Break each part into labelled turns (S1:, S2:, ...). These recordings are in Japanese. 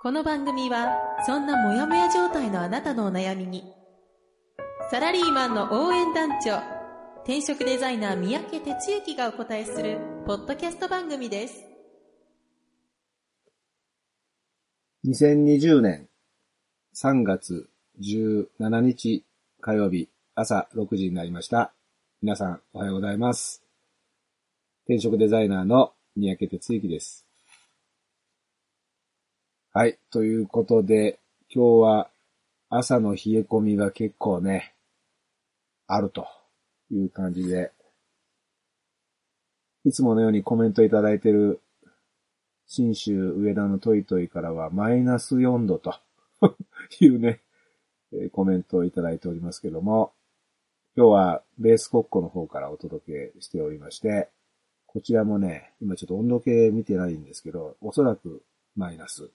S1: この番組はそんなモヤモヤ状態のあなたのお悩みにサラリーマンの応援団長転職デザイナー三宅哲之がお答えするポッドキャスト番組です
S2: 2020年3月17日火曜日朝6時になりました。皆さんおはようございます。転職デザイナーの三宅哲之です。はい。ということで、今日は朝の冷え込みが結構ね、あるという感じで、いつものようにコメントいただいている新州上田のトイトイからはマイナス4度と いうね、コメントをいただいておりますけども、今日はベース国庫の方からお届けしておりまして、こちらもね、今ちょっと温度計見てないんですけど、おそらくマイナス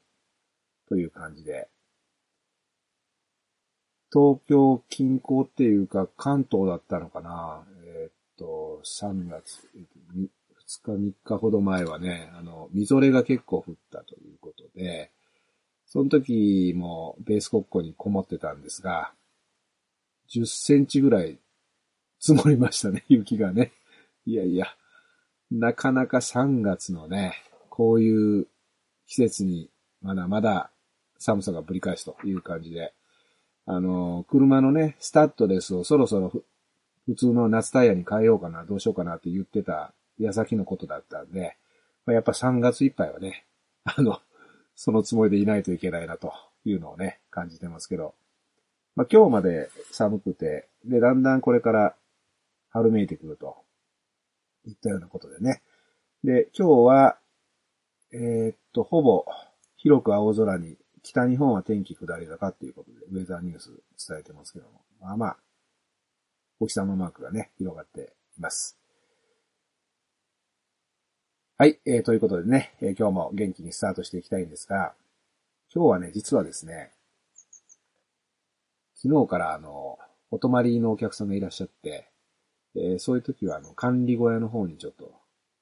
S2: という感じで、東京近郊っていうか関東だったのかなえーっと、3月、2日3日ほど前はね、あの、みぞれが結構降ったということで、その時もベース国庫にこもってたんですが、10センチぐらい積もりましたね、雪がね。いやいや、なかなか3月のね、こういう季節にまだまだ寒さがぶり返すという感じで、あの、車のね、スタッドレスをそろそろ普通の夏タイヤに変えようかな、どうしようかなって言ってた矢先のことだったんで、まあやっぱ3月いっぱいはね、あの、そのつもりでいないといけないなというのをね、感じてますけど、まあ今日まで寒くて、で、だんだんこれから春めいてくると、いったようなことでね。で、今日は、えーっと、ほぼ広く青空に、北日本は天気下り坂っていうことで、ウェザーニュース伝えてますけども、まあまあ、お日様マークがね、広がっています。はい、えー、ということでね、えー今日も元気にスタートしていきたいんですが、今日はね、実はですね、昨日からあの、お泊まりのお客さんがいらっしゃって、えーそういう時はあの、管理小屋の方にちょっと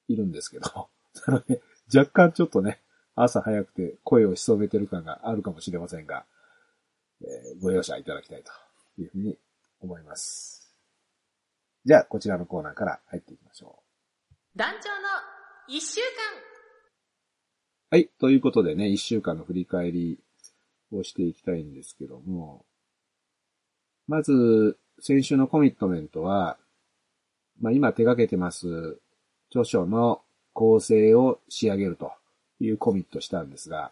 S2: いるんですけど、あのね、若干ちょっとね、朝早くて声を潜めてる感があるかもしれませんが、えーご容赦いただきたいというふうに思います。じゃあ、こちらのコーナーから入っていきましょう。
S1: 団長の一週間
S2: はい。ということでね、一週間の振り返りをしていきたいんですけども、まず、先週のコミットメントは、まあ今手掛けてます著書の構成を仕上げるというコミットしたんですが、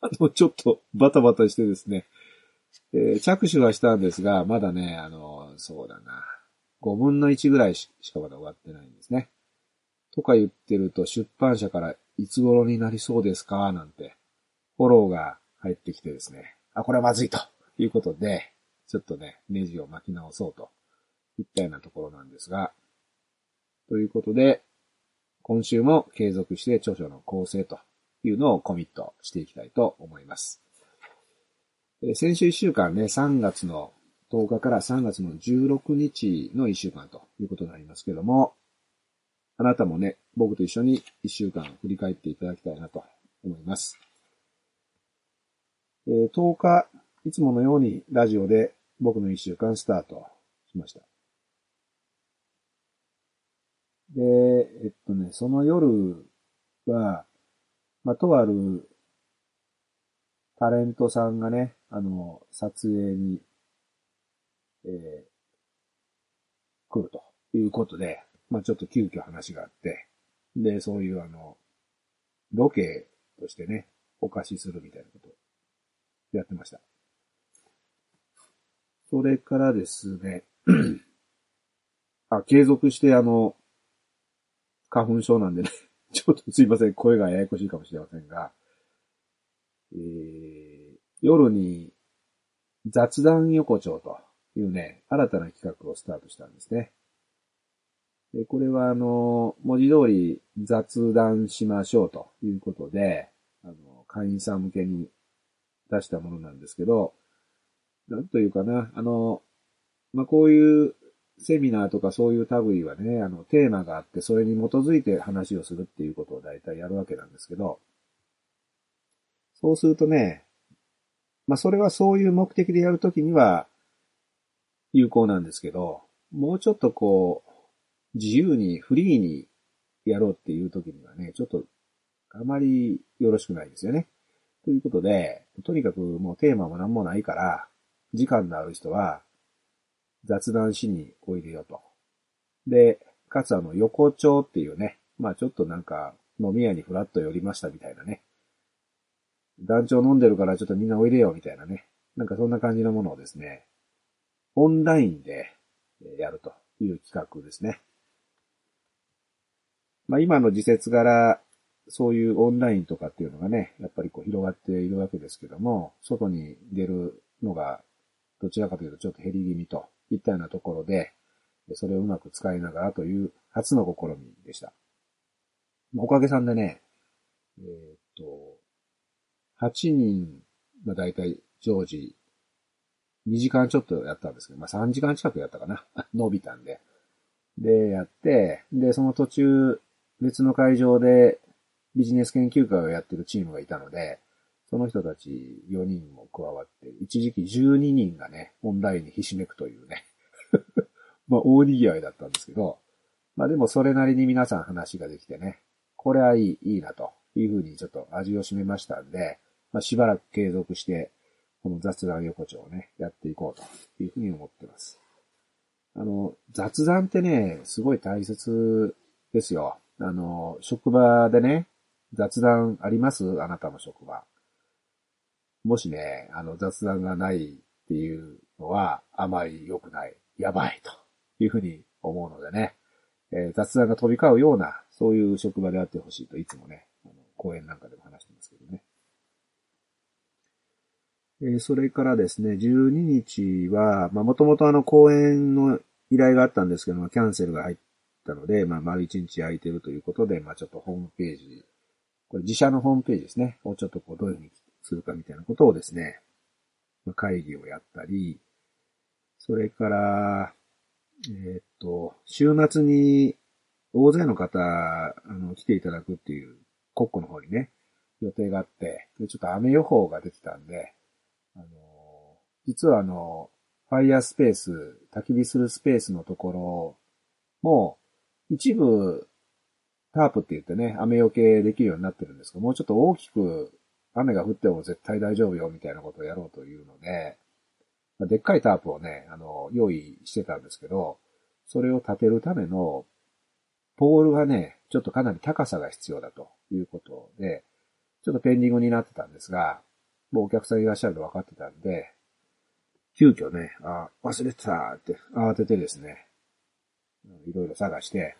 S2: あの、ちょっとバタバタしてですね、えー着手はしたんですが、まだね、あの、そうだな、5分の1ぐらいししかまだ終わってないんですね。とか言ってると出版社からいつ頃になりそうですかなんてフォローが入ってきてですね。あ、これはまずいということで、ちょっとね、ネジを巻き直そうといったようなところなんですが、ということで、今週も継続して著書の構成というのをコミットしていきたいと思います。先週1週間ね、3月の10日から3月の16日の1週間ということになりますけども、あなたもね、僕と一緒に一週間振り返っていただきたいなと思います。10日、いつものようにラジオで僕の一週間スタートしました。で、えっとね、その夜は、まあ、とあるタレントさんがね、あの、撮影に、えー来るということで、まあちょっと急遽話があって、で、そういうあの、ロケとしてね、お貸しするみたいなことをやってました。それからですね、あ、継続してあの、花粉症なんでね、ちょっとすいません、声がややこしいかもしれませんが、えー夜に雑談横丁というね、新たな企画をスタートしたんですね。でこれはあの、文字通り雑談しましょうということで、あの、会員さん向けに出したものなんですけど、なんというかな、あの、まあ、こういうセミナーとかそういう類はね、あの、テーマがあって、それに基づいて話をするっていうことを大体やるわけなんですけど、そうするとね、まあ、それはそういう目的でやるときには有効なんですけど、もうちょっとこう、自由にフリーにやろうっていうときにはね、ちょっとあまりよろしくないですよね。ということで、とにかくもうテーマも何もないから、時間のある人は雑談しにおいでよと。で、かつあの横丁っていうね、まあちょっとなんか飲み屋にフラッと寄りましたみたいなね。団長飲んでるからちょっとみんなおいでよみたいなね。なんかそんな感じのものをですね、オンラインでやるという企画ですね。まあ今の時節柄、そういうオンラインとかっていうのがね、やっぱりこう広がっているわけですけども、外に出るのがどちらかというとちょっと減り気味といったようなところで、それをうまく使いながらという初の試みでした。おかげさんでね、えー、っと、8人がだいたい常時2時間ちょっとやったんですけど、まあ3時間近くやったかな。伸びたんで。で、やって、で、その途中、別の会場でビジネス研究会をやってるチームがいたので、その人たち4人も加わって、一時期12人がね、オンラインにひしめくというね。まあ大賑わいだったんですけど、まあでもそれなりに皆さん話ができてね、これはいい、いいなというふうにちょっと味を占めましたんで、まあしばらく継続して、この雑談横丁をね、やっていこうというふうに思ってます。あの、雑談ってね、すごい大切ですよ。あの、職場でね、雑談あります？あなたの職場。もしね、あの雑談がないっていうのはあまり良くない、やばいというふうに思うのでね、えー、雑談が飛び交うような、そういう職場であってほしいといつもね、あの講演なんかでも話してますけどね。えー、それからですね、12日は、まあもともとあの講演の依頼があったんですけども、キャンセルが入ったので、まあ丸1日空いてるということで、まあちょっとホームページこれ自社のホームページですね。をちょっとこうどういうふうにするかみたいなことをですね、会議をやったり、それから、え、っと、週末に大勢の方、あの、来ていただくっていう国庫の方にね、予定があって、ちょっと雨予報が出てたんで、あの、実はあの、ファイヤースペース、焚き火するスペースのところも、一部タープって言ってね、雨よけできるようになってるんですけど、もうちょっと大きく雨が降っても絶対大丈夫よみたいなことをやろうというので、でっかいタープをね、あの、用意してたんですけど、それを立てるためのポールがね、ちょっとかなり高さが必要だということで、ちょっとペンディングになってたんですが、もうお客さんいらっしゃると分かってたんで、急遽ね、あ、忘れてたって慌ててですね、いろいろ探して、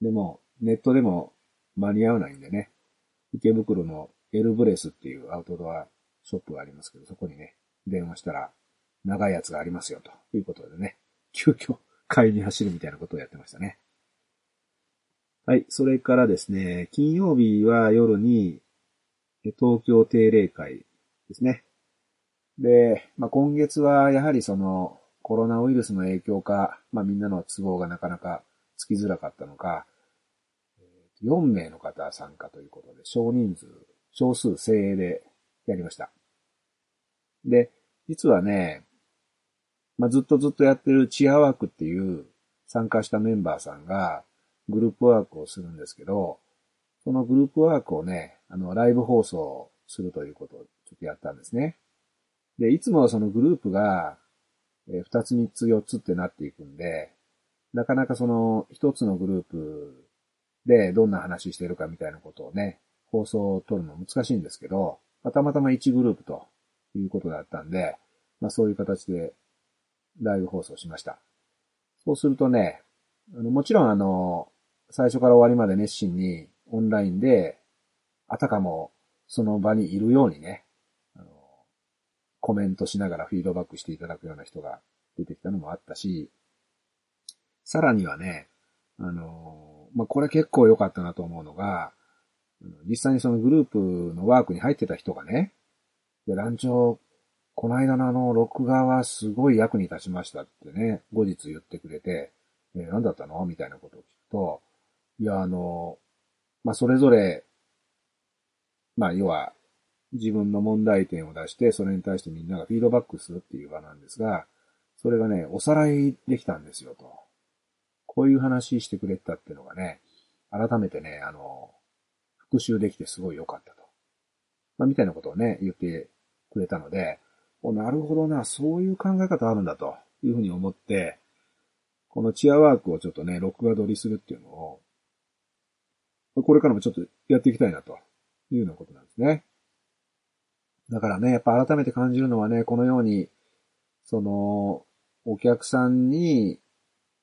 S2: でも、ネットでも間に合わないんでね、池袋のエルブレスっていうアウトドアショップがありますけど、そこにね、電話したら、長いやつがありますよ、ということでね、急遽買いに走るみたいなことをやってましたね。はい。それからですね、金曜日は夜に、東京定例会ですね。で、まあ、今月はやはりそのコロナウイルスの影響か、まあ、みんなの都合がなかなかつきづらかったのか、4名の方参加ということで、少人数、少数精鋭でやりました。で、実はね、まあ、ずっとずっとやってるチアワークっていう参加したメンバーさんがグループワークをするんですけど、そのグループワークをね、あの、ライブ放送するということをちょっとやったんですね。で、いつもはそのグループが、え2つ3つ4つってなっていくんで、なかなかその1つのグループで、どんな話してるかみたいなことをね、放送を取るの難しいんですけど、まあ、たまたま1グループということだったんで、まあそういう形でライブ放送しました。そうするとね、あのもちろんあの、最初から終わりまで熱心にオンラインで、あたかもその場にいるようにね、あのコメントしながらフィードバックしていただくような人が出てきたのもあったし、さらにはね、あの、まあ、これ結構良かったなと思うのが、実際にそのグループのワークに入ってた人がね、で、団長、この間のあの、録画はすごい役に立ちましたってね、後日言ってくれて、えー、何だったの？みたいなことを聞くと、いや、あの、まあ、それぞれ、まあ、要は、自分の問題点を出して、それに対してみんながフィードバックするっていう場なんですが、それがね、おさらいできたんですよと。こういう話してくれたっていうのがね、改めてね、あの、復習できてすごい良かったと。まあ、みたいなことをね、言ってくれたので、おなるほどな、そういう考え方あるんだというふうに思って、このチアワークをちょっとね、録画撮りするっていうのを、これからもちょっとやっていきたいなというようなことなんですね。だからね、やっぱ改めて感じるのはね、このように、その、お客さんに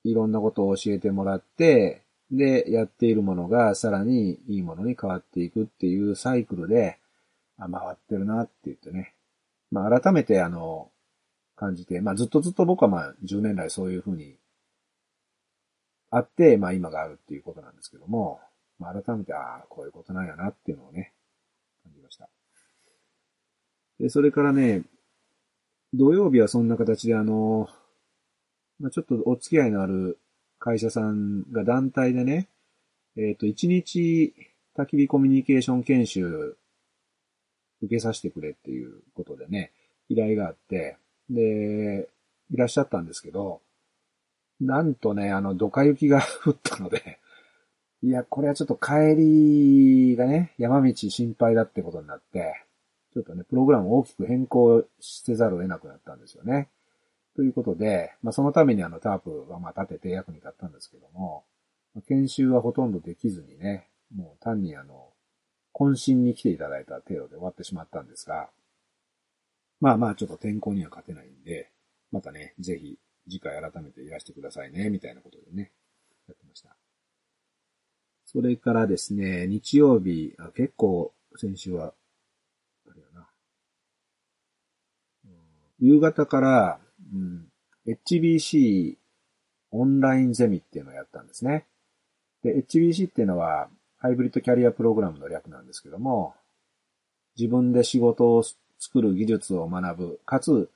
S2: いろんなことを教えてもらって、で、やっているものがさらにいいものに変わっていくっていうサイクルで、あ、回ってるなって言ってね。まあ改めてあの、感じて、まあずっとずっと僕はまあ10年来そういうふうにあって、まあ今があるっていうことなんですけども、まあ改めて、ああ、こういうことなんやなっていうのをね、感じました。で、それからね、土曜日はそんな形であの、まあちょっとお付き合いのある会社さんが団体でね、えっ、ー、と、1日焚き火コミュニケーション研修受けさせてくれっていうことでね、依頼があって、で、いらっしゃったんですけど、なんとね、あの、ドカ雪が降ったので、いや、これはちょっと帰りがね、山道心配だってことになって、ちょっとね、プログラムを大きく変更せざるを得なくなったんですよね。ということで、まあ、そのためにあのタープはまあ立てて役に立ったんですけども、研修はほとんどできずにね、もう単にあの、渾身に来ていただいた程度で終わってしまったんですが、まあまあちょっと天候には勝てないんで、またね、ぜひ次回改めていらしてくださいね、みたいなことでね、やってました。それからですね、日曜日、あ結構先週は、あれやな、夕方から、うん、HBC オンラインゼミっていうのをやったんですね。で、HBC っていうのは、ハイブリッドキャリアプログラムの略なんですけども、自分で仕事を作る技術を学ぶ、かつ、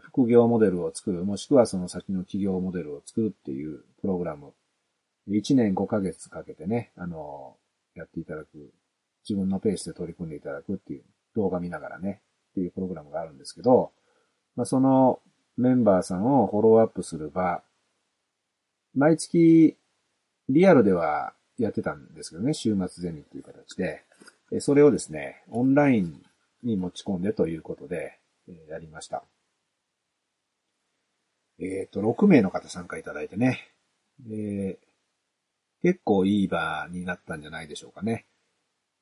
S2: 副業モデルを作る、もしくはその先の企業モデルを作るっていうプログラム。1年5ヶ月かけてね、あの、やっていただく、自分のペースで取り組んでいただくっていう動画見ながらね、っていうプログラムがあるんですけど、まあ、そのメンバーさんをフォローアップする場、毎月リアルではやってたんですけどね、週末ゼミっていう形で、それをですね、オンラインに持ち込んでということで、やりました。えっ、ー、と、6名の方参加いただいてね、で、結構いい場になったんじゃないでしょうかね。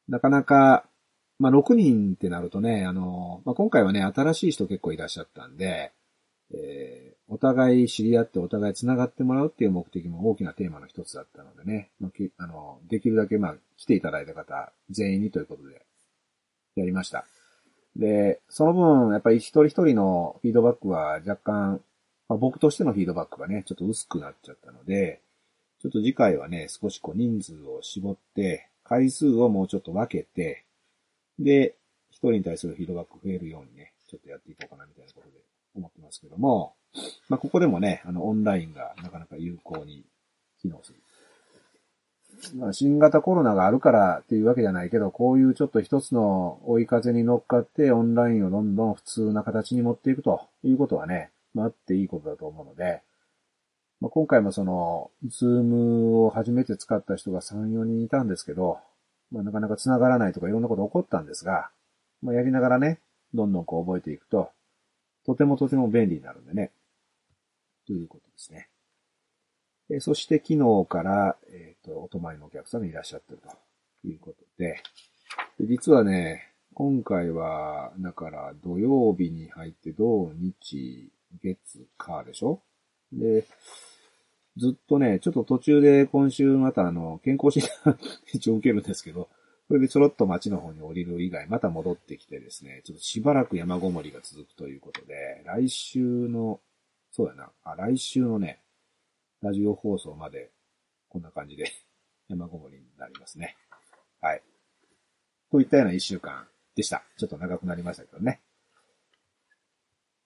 S2: なかなか、まあ、6人ってなるとね、あの、まあ、今回はね、新しい人結構いらっしゃったんで、えー、お互い知り合ってお互い繋がってもらうっていう目的も大きなテーマの一つだったのでね、あ、あの、できるだけまあ、来ていただいた方全員にということで、やりました。で、その分、やっぱり一人一人のフィードバックは若干、まあ、僕としてのフィードバックがね、ちょっと薄くなっちゃったので、ちょっと次回はね、少しこう人数を絞って、回数をもうちょっと分けて、で、一人に対するフィードバック増えるようにね、ちょっとやっていこうかなみたいなことで思ってますけども、まあ、ここでもね、あの、オンラインがなかなか有効に機能する。まあ、新型コロナがあるからっていうわけじゃないけど、こういうちょっと一つの追い風に乗っかってオンラインをどんどん普通な形に持っていくということはね、まあ、あっていいことだと思うので、まあ、今回もその、ズームを初めて使った人が3、4人いたんですけど、まあ、なかなか繋がらないとかいろんなこと起こったんですが、まあ、やりながらね、どんどんこう覚えていくと、とてもとても便利になるんでね。ということですね。えそして昨日から、えっ、ー、と、お泊まりのお客さんがいらっしゃってるということで、で実はね、今回は、だから土曜日に入って土日、月、火でしょ？で、ずっとね、ちょっと途中で今週またあの、健康診断 一応受けるんですけど、それでちょろっと町の方に降りる以外、また戻ってきてですね、ちょっとしばらく山ごもりが続くということで、来週の、そうだな、あ、来週のね、ラジオ放送まで、こんな感じで 山ごもりになりますね。はい。といったような一週間でした。ちょっと長くなりましたけどね。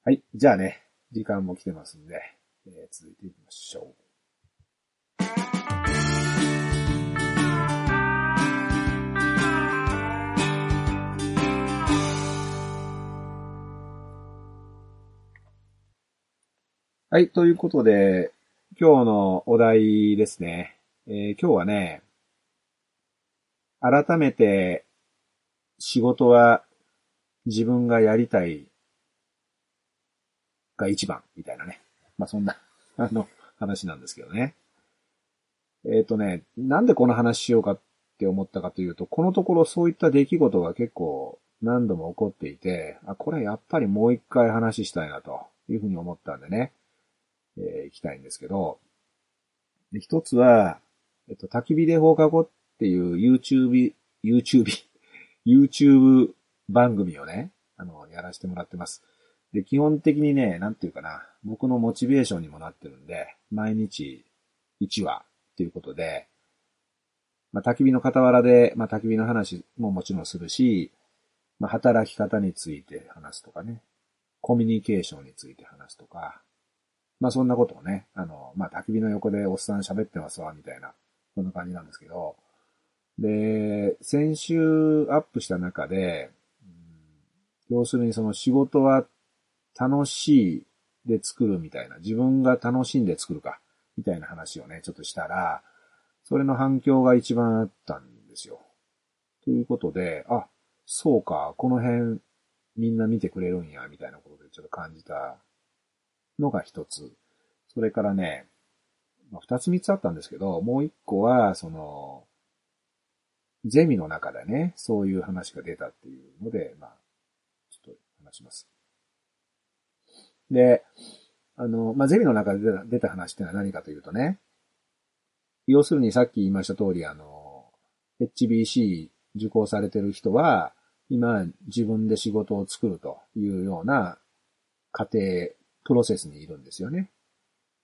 S2: はい。じゃあね、時間も来てますんで、えー、続いていきましょう。はい。ということで、今日のお題ですね。えー、今日はね、改めて仕事は自分がやりたいが一番みたいなね。まあそんな、あの、話なんですけどね。えっ、ー、とね、なんでこの話しようかって思ったかというと、このところそういった出来事が結構何度も起こっていて、あ、これやっぱりもう一回話したいなというふうに思ったんでね、えー、行きたいんですけど、で一つは、えっと、焚き火で放課後っていう YouTube、YouTube、YouTube 番組をね、あの、やらせてもらってます。で、基本的にね、なんていうかな、僕のモチベーションにもなってるんで、毎日1話っていうことで、まあ、焚き火の傍らで、まあ、焚き火の話ももちろんするし、まあ、働き方について話すとかね、コミュニケーションについて話すとか、まあ、そんなことをね、あの、まあ、焚き火の横でおっさん喋ってますわ、みたいな、そんな感じなんですけど、で、先週アップした中で、要するにその仕事は楽しいで作るみたいな、自分が楽しんで作るか、みたいな話をね、ちょっとしたら、それの反響が一番あったんですよ。ということで、あ、そうか、この辺みんな見てくれるんや、みたいなことでちょっと感じたのが一つ。それからね、二つ三つあったんですけど、もう一個は、その、ゼミの中でね、そういう話が出たっていうので、まあ、ちょっと話します。で、あの、まあ、ゼミの中で出た話ってのは何かというとね、要するにさっき言いました通り、あの、HBC 受講されてる人は、今自分で仕事を作るというような過程、プロセスにいるんですよね。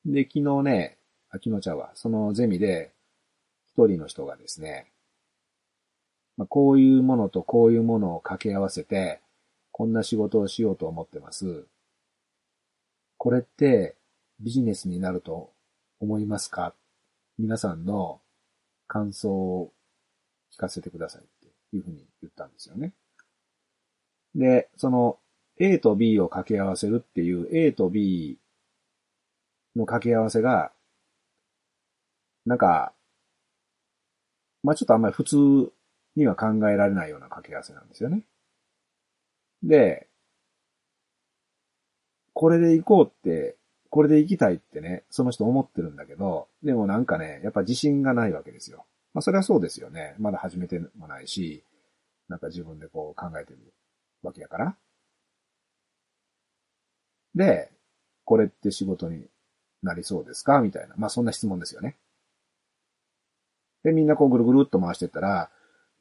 S2: で、昨日ね、秋野茶は、そのゼミで、一人の人がですね、まあ、こういうものとこういうものを掛け合わせて、こんな仕事をしようと思ってます。これってビジネスになると思いますか？皆さんの感想を聞かせてくださいっていうふうに言ったんですよね。で、その A と B を掛け合わせるっていう A と B の掛け合わせが、なんか、まあちょっとあんまり普通には考えられないような掛け合わせなんですよね。で、これで行こうって、これで行きたいってね、その人思ってるんだけど、でもなんかね、やっぱ自信がないわけですよ。まあそれはそうですよね。まだ始めてもないし、なんか自分でこう考えてるわけやから。で、これって仕事になりそうですか？みたいな。まあそんな質問ですよね。で、みんなこうぐるぐるっと回してったら、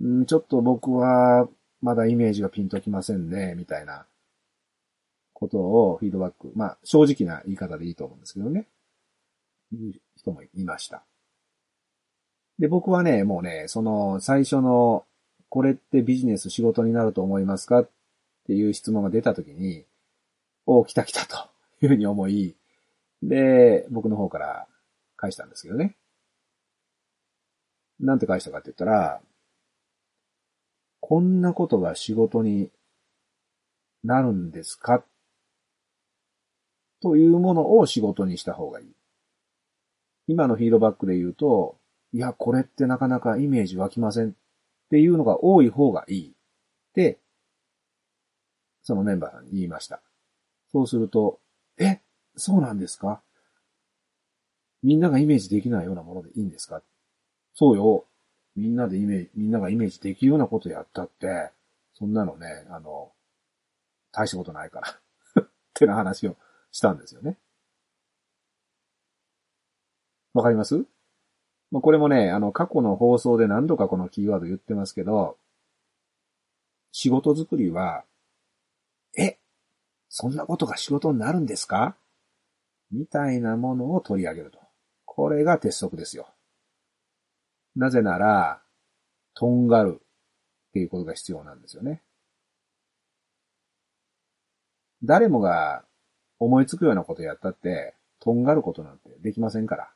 S2: んちょっと僕はまだイメージがピンときませんね、みたいなことをフィードバック、まあ正直な言い方でいいと思うんですけどね。いう人もいました。で、僕はね、もうね、その最初の、これってビジネス仕事になると思いますか？っていう質問が出たときに、お来た来たというふうに思い、で、僕の方から返したんですけどね。なんて返したかって言ったら、こんなことが仕事になるんですか？というものを仕事にした方がいい。今のフィードバックで言うと、いや、これってなかなかイメージ湧きませんっていうのが多い方がいい。ってそのメンバーさんに言いました。そうすると、え、そうなんですか？みんながイメージできないようなものでいいんですか？そうよ。みんなでイメージ、みんながイメージできるようなことやったって、そんなのね、あの、大したことないから ってな話をしたんですよね。わかります？まあ、これもね、あの、過去の放送で何度かこのキーワード言ってますけど、仕事作りは、え、そんなことが仕事になるんですか？みたいなものを取り上げると。これが鉄則ですよ。なぜなら、とんがるっていうことが必要なんですよね。誰もが思いつくようなことやったって、とんがることなんてできませんから。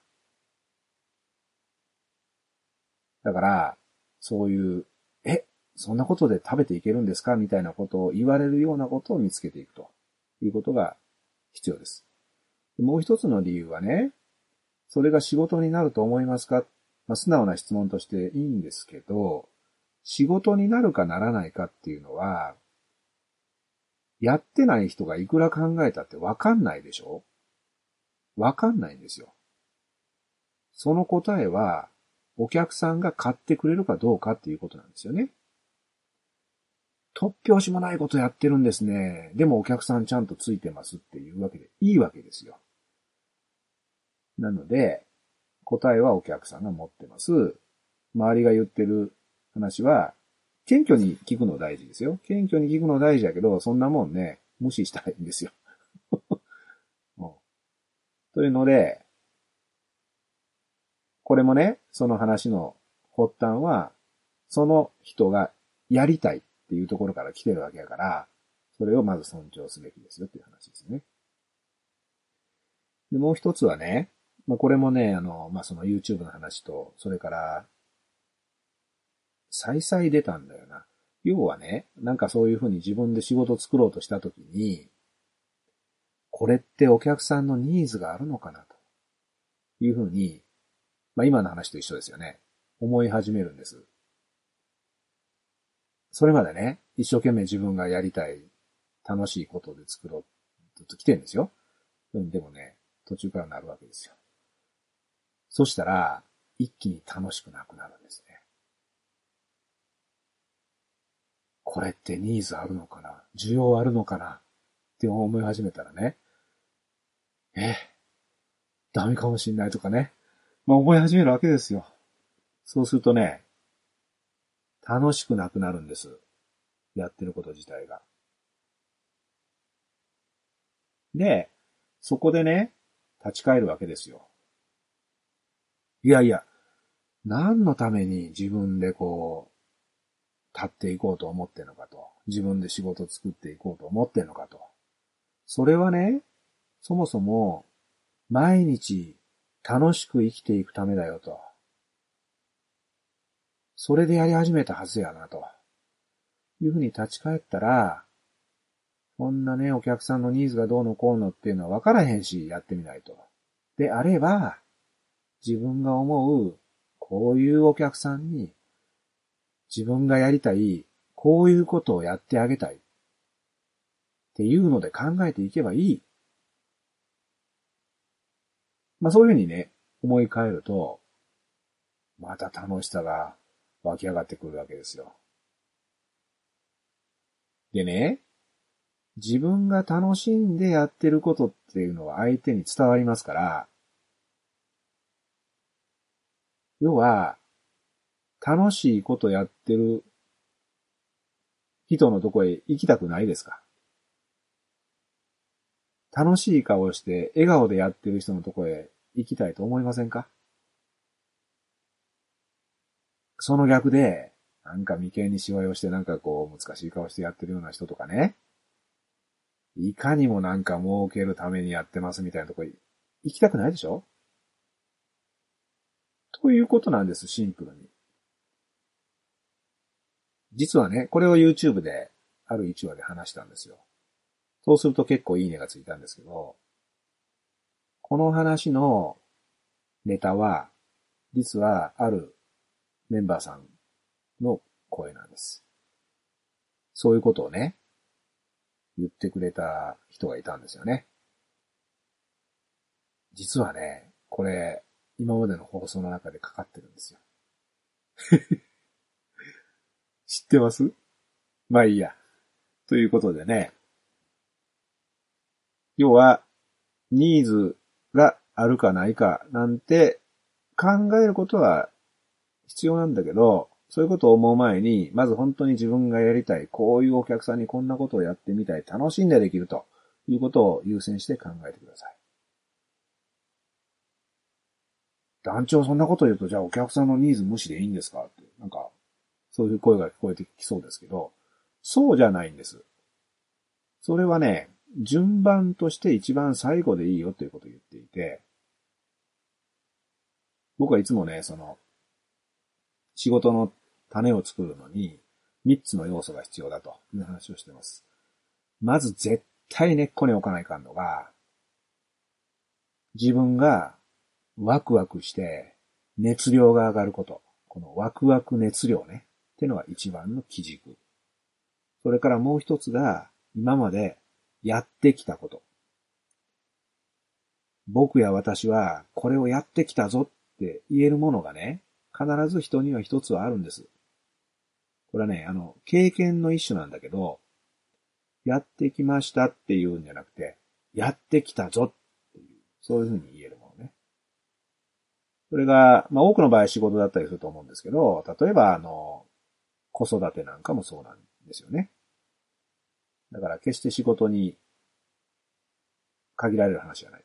S2: だから、そういう、え、そんなことで食べていけるんですか？みたいなことを言われるようなことを見つけていくということが必要です。もう一つの理由はね、それが仕事になると思いますか？まあ、素直な質問としていいんですけど、仕事になるかならないかっていうのは、やってない人がいくら考えたってわかんないでしょ？わかんないんですよ。その答えは、お客さんが買ってくれるかどうかっていうことなんですよね。突拍子もないことやってるんですね。でもお客さんちゃんとついてますっていうわけでいいわけですよ。なので、答えはお客さんが持ってます。周りが言ってる話は、謙虚に聞くの大事ですよ。謙虚に聞くの大事だけど、そんなもんね、無視したいいんですよ。というので、これもね、その話の発端は、その人がやりたいっっていうところから来てるわけやから、それをまず尊重すべきですよっていう話ですね。で、もう一つはね、まあ、これもね、あの、まあ、その YouTube の話と、それから、再々出たんだよな。要はね、なんかそういうふうに自分で仕事を作ろうとしたときに、これってお客さんのニーズがあるのかなというふうに、まあ今の話と一緒ですよね。思い始めるんです。それまでね、一生懸命自分がやりたい、楽しいことで作ろうずっと来てるんですよ。でもね、途中からなるわけですよ。そしたら、一気に楽しくなくなるんですね。これってニーズあるのかな？需要あるのかな？って思い始めたらね、え、ダメかもしんないとかね、まあ思い始めるわけですよ。そうするとね、楽しくなくなるんです。やってること自体が。で、そこでね、立ち返るわけですよ。いやいや、何のために自分でこう、立っていこうと思ってんのかと。自分で仕事作っていこうと思ってんのかと。それはね、そもそも、毎日楽しく生きていくためだよと。それでやり始めたはずやなと。いうふうに立ち返ったら、こんなね、お客さんのニーズがどうのこうのっていうのは分からへんし、やってみないと。であれば、自分が思う、こういうお客さんに、自分がやりたい、こういうことをやってあげたい。っていうので考えていけばいい。まあそういうふうにね、思い返ると、また楽しさが湧き上がってくるわけですよ。でね、自分が楽しんでやってることっていうのは相手に伝わりますから、要は、楽しいことやってる人のとこへ行きたくないですか？楽しい顔して笑顔でやってる人のとこへ行きたいと思いませんか？その逆で、なんか眉間にしわ寄してなんかこう難しい顔してやってるような人とかね、いかにもなんか儲けるためにやってますみたいなとこ行きたくないでしょ？ということなんです、シンプルに。実はね、これを YouTube である1話で話したんですよ。そうすると結構いいねがついたんですけど、この話のネタは、実はあるメンバーさんの声なんです。そういうことをね、言ってくれた人がいたんですよね。実はね、これ、今までの放送の中でかかってるんですよ。知ってます？まあいいや。ということでね。要は、ニーズがあるかないかなんて考えることは必要なんだけど、そういうことを思う前に、まず本当に自分がやりたい、こういうお客さんにこんなことをやってみたい、楽しんでできるということを優先して考えてください。団長そんなこと言うと、じゃあお客さんのニーズ無視でいいんですか？って、なんか、そういう声が聞こえてきそうですけど、そうじゃないんです。それはね、順番として一番最後でいいよということを言っていて、僕はいつもね、その、仕事の種を作るのに、三つの要素が必要だという話をしています。まず絶対根っこに置かないかんのが、自分がワクワクして熱量が上がること。このワクワク熱量ね。ってのが一番の基軸。それからもう一つが、今までやってきたこと。僕や私はこれをやってきたぞって言えるものがね、必ず人には一つはあるんです。これはね、あの、経験の一種なんだけど、やってきましたっていうんじゃなくて、やってきたぞっていう、そういうふうに言えるものね。それが、まあ多くの場合仕事だったりすると思うんですけど、例えばあの、子育てなんかもそうなんですよね。だから決して仕事に限られる話じゃない。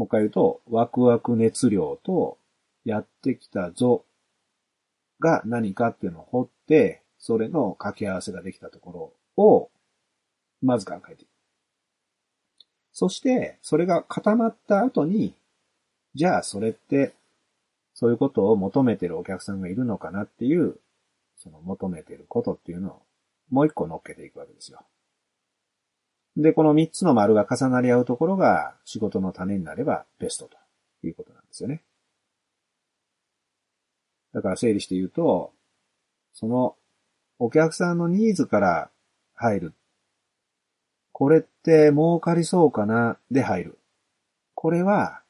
S2: もう一回言うと、ワクワク熱量とやってきたぞが何かっていうのを掘って、それの掛け合わせができたところを、まず考えていく。そして、それが固まった後に、じゃあそれって、そういうことを求めてるお客さんがいるのかなっていう、その求めてることっていうのをもう一個乗っけていくわけですよ。で、この三つの丸が重なり合うところが仕事の種になればベストということなんですよね。だから整理して言うと、そのお客さんのニーズから入る。これって儲かりそうかな？で入る。これは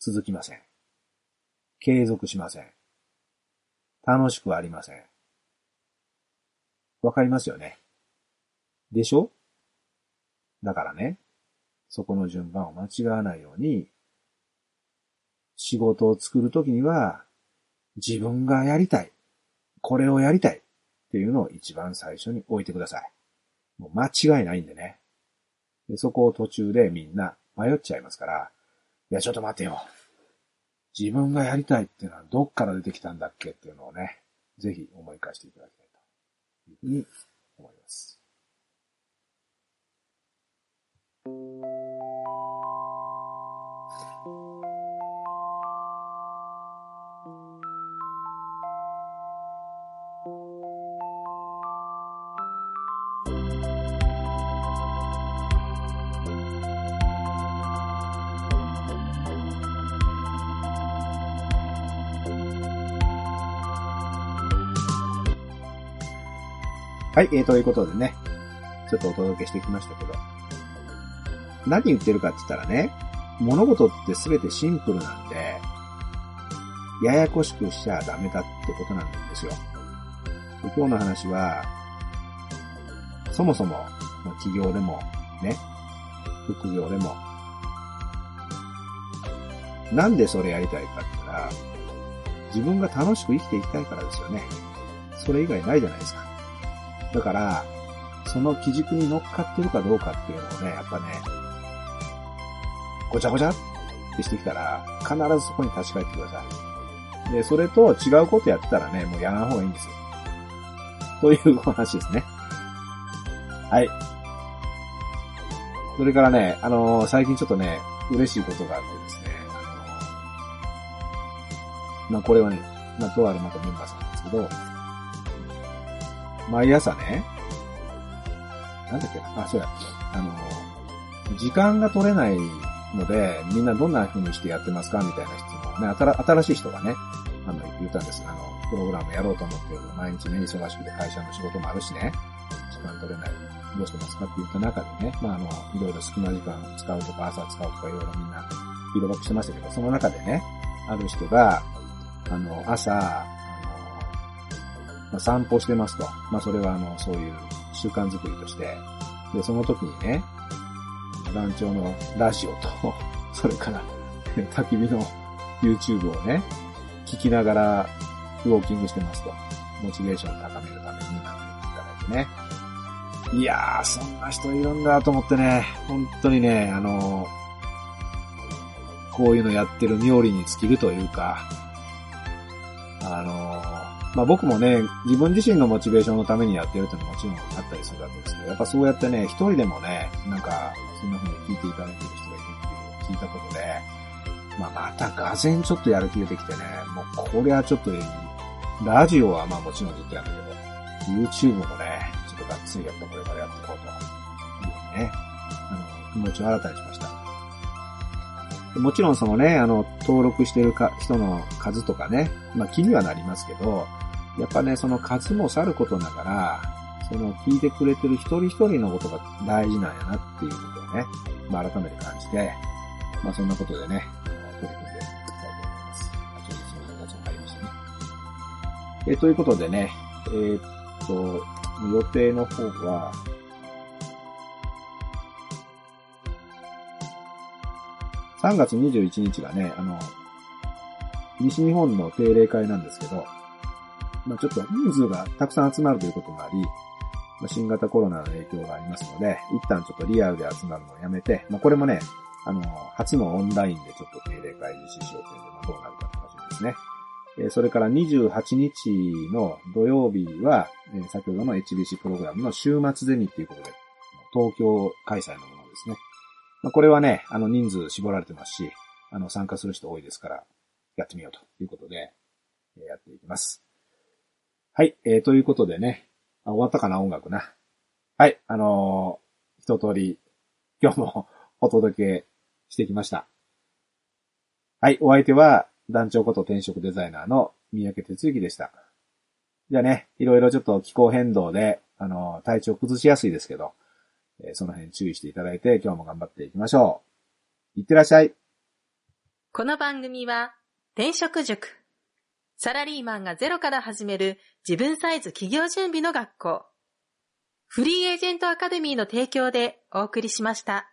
S2: 続きません。継続しません。楽しくありません。わかりますよね？でしょ？だからね、そこの順番を間違わないように、仕事を作るときには、自分がやりたい。これをやりたい。っていうのを一番最初に置いてください。もう間違いないんでね。でそこを途中でみんな迷っちゃいますから、いや、ちょっと待てよ。自分がやりたいっていうのはどっから出てきたんだっけっていうのをね、ぜひ思い返していただきたいというふうに思います。はい、えー、ということでね、ちょっとお届けしてきましたけど、何言ってるかって言ったらね、物事ってすべてシンプルなんで、ややこしくしちゃダメだってことなんですよ。今日の話は、そもそも、企業でも、ね、副業でも、なんでそれやりたいかって言ったら、自分が楽しく生きていきたいからですよね。それ以外ないじゃないですか。だから、その基軸に乗っかってるかどうかっていうのをね、やっぱね、ごちゃごちゃってしてきたら、必ずそこに立ち返ってください。で、それと違うことやってたらね、もうやらない方がいいんですよ。というお話ですね。はい。それからね、あのー、最近ちょっとね、嬉しいことがあってですね、あのー、まあ、これはね、まあ、とあるまたメンバーさんなんですけど、毎朝ね、なんだっけあ、そうや、あの、時間が取れないので、みんなどんな風にしてやってますか？みたいな質問をね、新しい人がね、あの、言ったんです。あの、プログラムやろうと思ってる。毎日ね、忙しくて会社の仕事もあるしね、時間取れない。どうしてますか？って言った中でね、まあ、あの、いろいろ隙間時間使うとか、朝使うとか、いろいろみんな、フィードバックしてましたけど、その中でね、ある人が、あの、朝、まあ、散歩してますと。まあ、それはあの、そういう習慣づくりとして、で、その時にね、団長のラジオと、それから、焚き火の YouTube をね、聞きながらウォーキングしてますと。モチベーションを高めるためになんて言っていただいてね。いやー、そんな人いるんだと思ってね、本当にね、あのこういうのやってる妙利に尽きるというか、あのまあ、僕もね、自分自身のモチベーションのためにやってるってのももちろんあったりするわけですけど、やっぱそうやってね、一人でもね、なんか、そんな風に聞いていただいてる人がいるっていうのを聞いたことで、まあ、またがぜんちょっとやる気出てきてね、もうこれはちょっと、ラジオはまあもちろんずっとやるんだけど、YouTube もね、ちょっとがっつりやってこれからやっていこうというね、あの、気持ちを新たにしました。もちろんそのね、あの、登録してるか人の数とかね、まあ気にはなりますけど、やっぱね、その数もさることながら、その聞いてくれてる一人一人のことが大事なんやなっていうことをね、まあ改めて感じて、まあそんなことでね、取り組んでいきたいと思います。あ、ちょっとすみません、ちょっと入りましたね。えということでね、えーっと、予定の方は、3月21日がね、あの、西日本の定例会なんですけど、まあちょっと人数がたくさん集まるということもあり、まあ、新型コロナの影響がありますので、一旦ちょっとリアルで集まるのをやめて、まあこれもね、あの、初のオンラインでちょっと定例会実施しようというのがどうなるかって話ですね。えーそれから28日の土曜日は、え先ほどの HBC プログラムの週末ゼミっていうことで、東京開催のものですね。まあ、これはね、あの人数絞られてますし、あの参加する人多いですから、やってみようということで、やっていきます。はい、えーということでね、あ終わったかな、音楽な。はい、あのー一通り、今日も お届けしてきました。はい、お相手は、団長こと転職デザイナーの三宅哲之でした。じゃあね、いろいろちょっと気候変動で、あのー体調崩しやすいですけど、えその辺注意していただいて、今日も頑張っていきましょう。いってらっしゃい。
S1: この番組は、転職塾。サラリーマンがゼロから始める自分サイズ企業準備の学校。フリーエージェントアカデミーの提供でお送りしました。